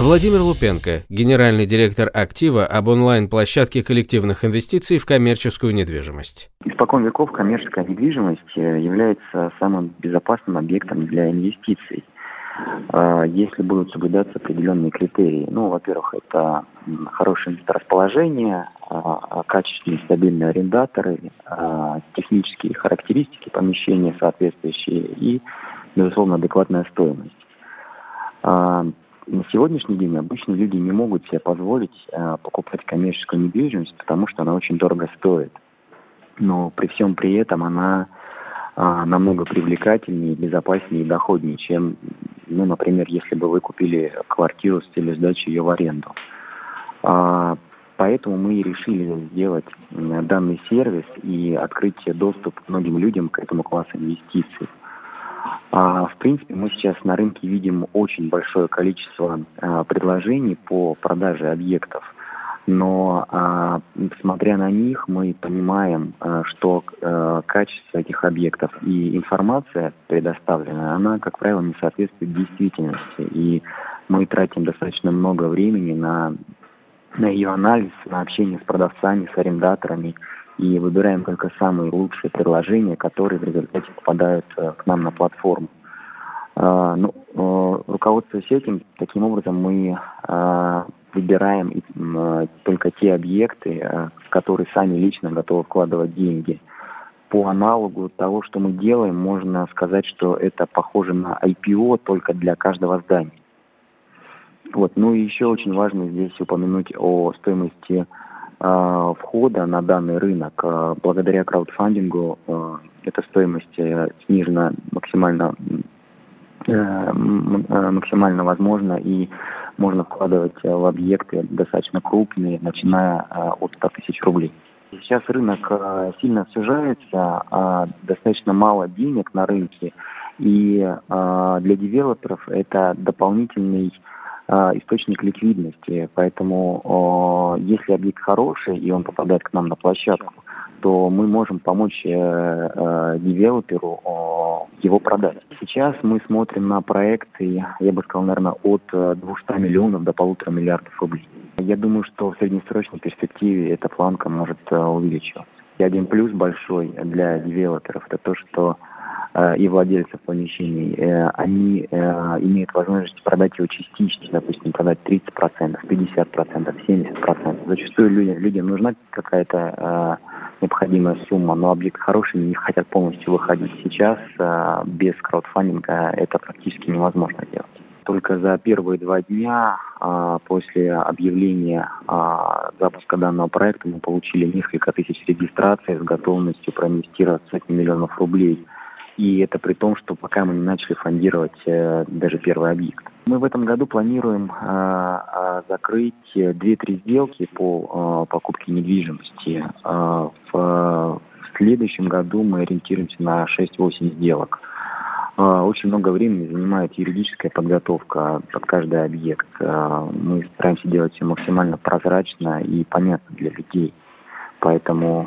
Владимир Лупенко, генеральный директор актива об онлайн-площадке коллективных инвестиций в коммерческую недвижимость. Испокон веков коммерческая недвижимость э, является самым безопасным объектом для инвестиций, э, если будут соблюдаться определенные критерии. Ну, во-первых, это хорошее месторасположение, а, качественные стабильные арендаторы, технические характеристики помещения соответствующие и, безусловно, адекватная стоимость. На сегодняшний день обычно люди не могут себе позволить э, покупать коммерческую недвижимость, потому что она очень дорого стоит. Но при всем при этом она э, намного привлекательнее, безопаснее и доходнее, чем, ну, например, если бы вы купили квартиру с целью сдачи ее в аренду. А, поэтому мы и решили сделать данный сервис и открыть доступ многим людям к этому классу инвестиций. А, в принципе, мы сейчас на рынке видим очень большое количество а, предложений по продаже объектов. Но, а, смотря на них, мы понимаем, что качество этих объектов и информация предоставленная, она, как правило, не соответствует действительности. И мы тратим достаточно много времени на, на ее анализ, на общение с продавцами, с арендаторами и выбираем только самые лучшие предложения, которые в результате попадают э, к нам на платформу. А, ну, э, руководствуясь этим, таким образом мы выбираем э, только те объекты, в которые сами лично готовы вкладывать деньги. По аналогу того, что мы делаем, можно сказать, что это похоже на IPO только для каждого здания. Вот. Ну и еще очень важно здесь упомянуть о стоимости входа на данный рынок а, благодаря краудфандингу а, эта стоимость э, снижена максимально э, максимально возможно и можно вкладывать э, в объекты достаточно крупные, начиная от 100 тысяч рублей. Сейчас рынок сильно сужается, достаточно мало денег на рынке, и для девелоперов это дополнительный а, источник ликвидности. Поэтому если объект хороший и он попадает к нам на площадку, то мы можем помочь э, э, девелоперу его продать. Сейчас мы смотрим на проекты, я бы сказал, наверное, от 200 миллионов до полутора миллиардов рублей. Я думаю, что в среднесрочной перспективе эта планка может э, увеличиваться. И один плюс большой для девелоперов это то, что Э, и владельцев помещений, э, они э, имеют возможность продать его частично, допустим, продать 30%, 50%, 70%. Зачастую людям, людям нужна какая-то необходимая сумма, но объект хороший, не хотят полностью выходить. Сейчас без краудфандинга это практически невозможно делать. Только за первые два дня после объявления запуска данного проекта мы получили несколько тысяч регистраций с готовностью проинвестировать сотни миллионов рублей и это при том, что пока мы не начали фондировать э, даже первый объект. Мы в этом году планируем э, закрыть 2-3 сделки по э, покупке недвижимости. Э, в, в следующем году мы ориентируемся на 6-8 сделок. Э, очень много времени занимает юридическая подготовка под каждый объект. Э, мы стараемся делать все максимально прозрачно и понятно для людей. Поэтому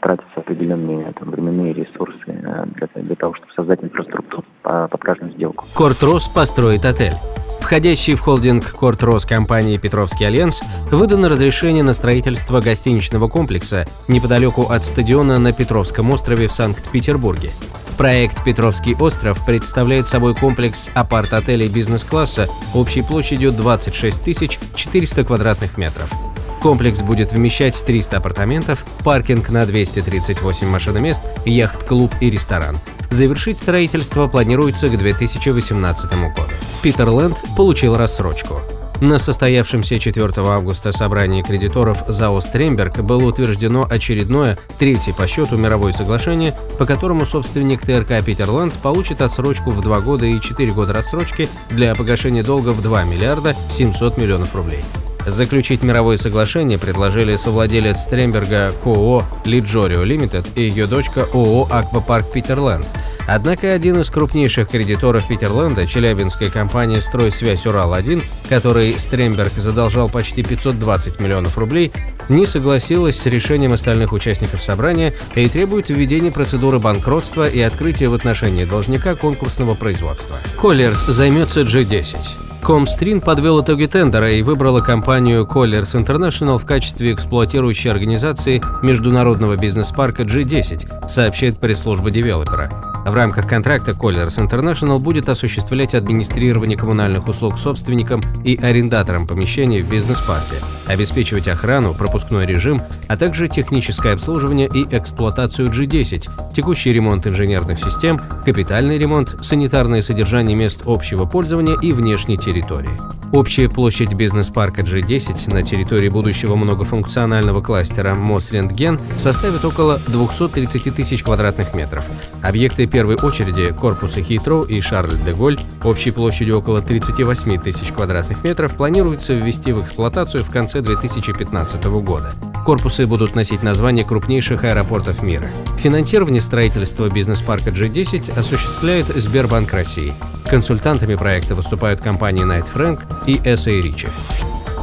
тратятся определенные там, временные ресурсы э, для, для того, чтобы создать инфраструктуру под каждую сделку. Кортрос построит отель. Входящий в холдинг Кортрос компании «Петровский альянс» выдано разрешение на строительство гостиничного комплекса неподалеку от стадиона на Петровском острове в Санкт-Петербурге. Проект «Петровский остров» представляет собой комплекс апарт-отелей бизнес-класса общей площадью 26 400 квадратных метров – Комплекс будет вмещать 300 апартаментов, паркинг на 238 машиномест, яхт-клуб и ресторан. Завершить строительство планируется к 2018 году. Питер Лэнд получил рассрочку. На состоявшемся 4 августа собрании кредиторов ЗАО «Стремберг» было утверждено очередное, третье по счету мировое соглашение, по которому собственник ТРК «Питерланд» получит отсрочку в 2 года и 4 года рассрочки для погашения долга в 2 миллиарда 700 миллионов рублей. Заключить мировое соглашение предложили совладелец Стремберга КОО «Лиджорио Лимитед» и ее дочка ООО «Аквапарк Питерленд». Однако один из крупнейших кредиторов Питерленда, челябинская компания «Стройсвязь Урал-1», который Стремберг задолжал почти 520 миллионов рублей, не согласилась с решением остальных участников собрания и требует введения процедуры банкротства и открытия в отношении должника конкурсного производства. Коллерс займется G10. Комстрин подвел итоги тендера и выбрала компанию Colliers International в качестве эксплуатирующей организации международного бизнес-парка G10, сообщает пресс-служба девелопера. В рамках контракта Colliers International будет осуществлять администрирование коммунальных услуг собственникам и арендаторам помещений в бизнес-парке, обеспечивать охрану, пропускной режим, а также техническое обслуживание и эксплуатацию G10, текущий ремонт инженерных систем, капитальный ремонт, санитарное содержание мест общего пользования и внешней территории. Общая площадь бизнес-парка G10 на территории будущего многофункционального кластера Мосрентген составит около 230 тысяч квадратных метров. Объекты первой очереди – корпусы Хитроу и Шарль-де-Голь общей площадью около 38 тысяч квадратных метров планируется ввести в эксплуатацию в конце 2015 года. Корпусы будут носить название крупнейших аэропортов мира. Финансирование строительства бизнес-парка G10 осуществляет Сбербанк России. Консультантами проекта выступают компании Knight Frank и S.A. Ritchie.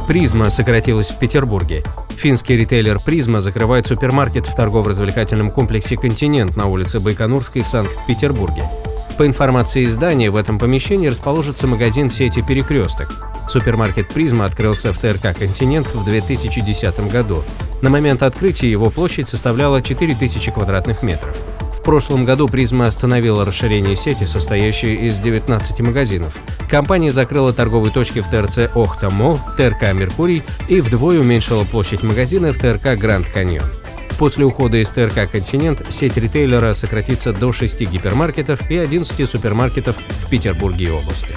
Призма сократилась в Петербурге. Финский ритейлер «Призма» закрывает супермаркет в торгово-развлекательном комплексе «Континент» на улице Байконурской в Санкт-Петербурге. По информации издания, в этом помещении расположится магазин сети «Перекресток». Супермаркет «Призма» открылся в ТРК «Континент» в 2010 году. На момент открытия его площадь составляла 4000 квадратных метров прошлом году «Призма» остановила расширение сети, состоящей из 19 магазинов. Компания закрыла торговые точки в ТРЦ «Охта Молл», ТРК «Меркурий» и вдвое уменьшила площадь магазина в ТРК «Гранд Каньон». После ухода из ТРК «Континент» сеть ритейлера сократится до 6 гипермаркетов и 11 супермаркетов в Петербурге и области.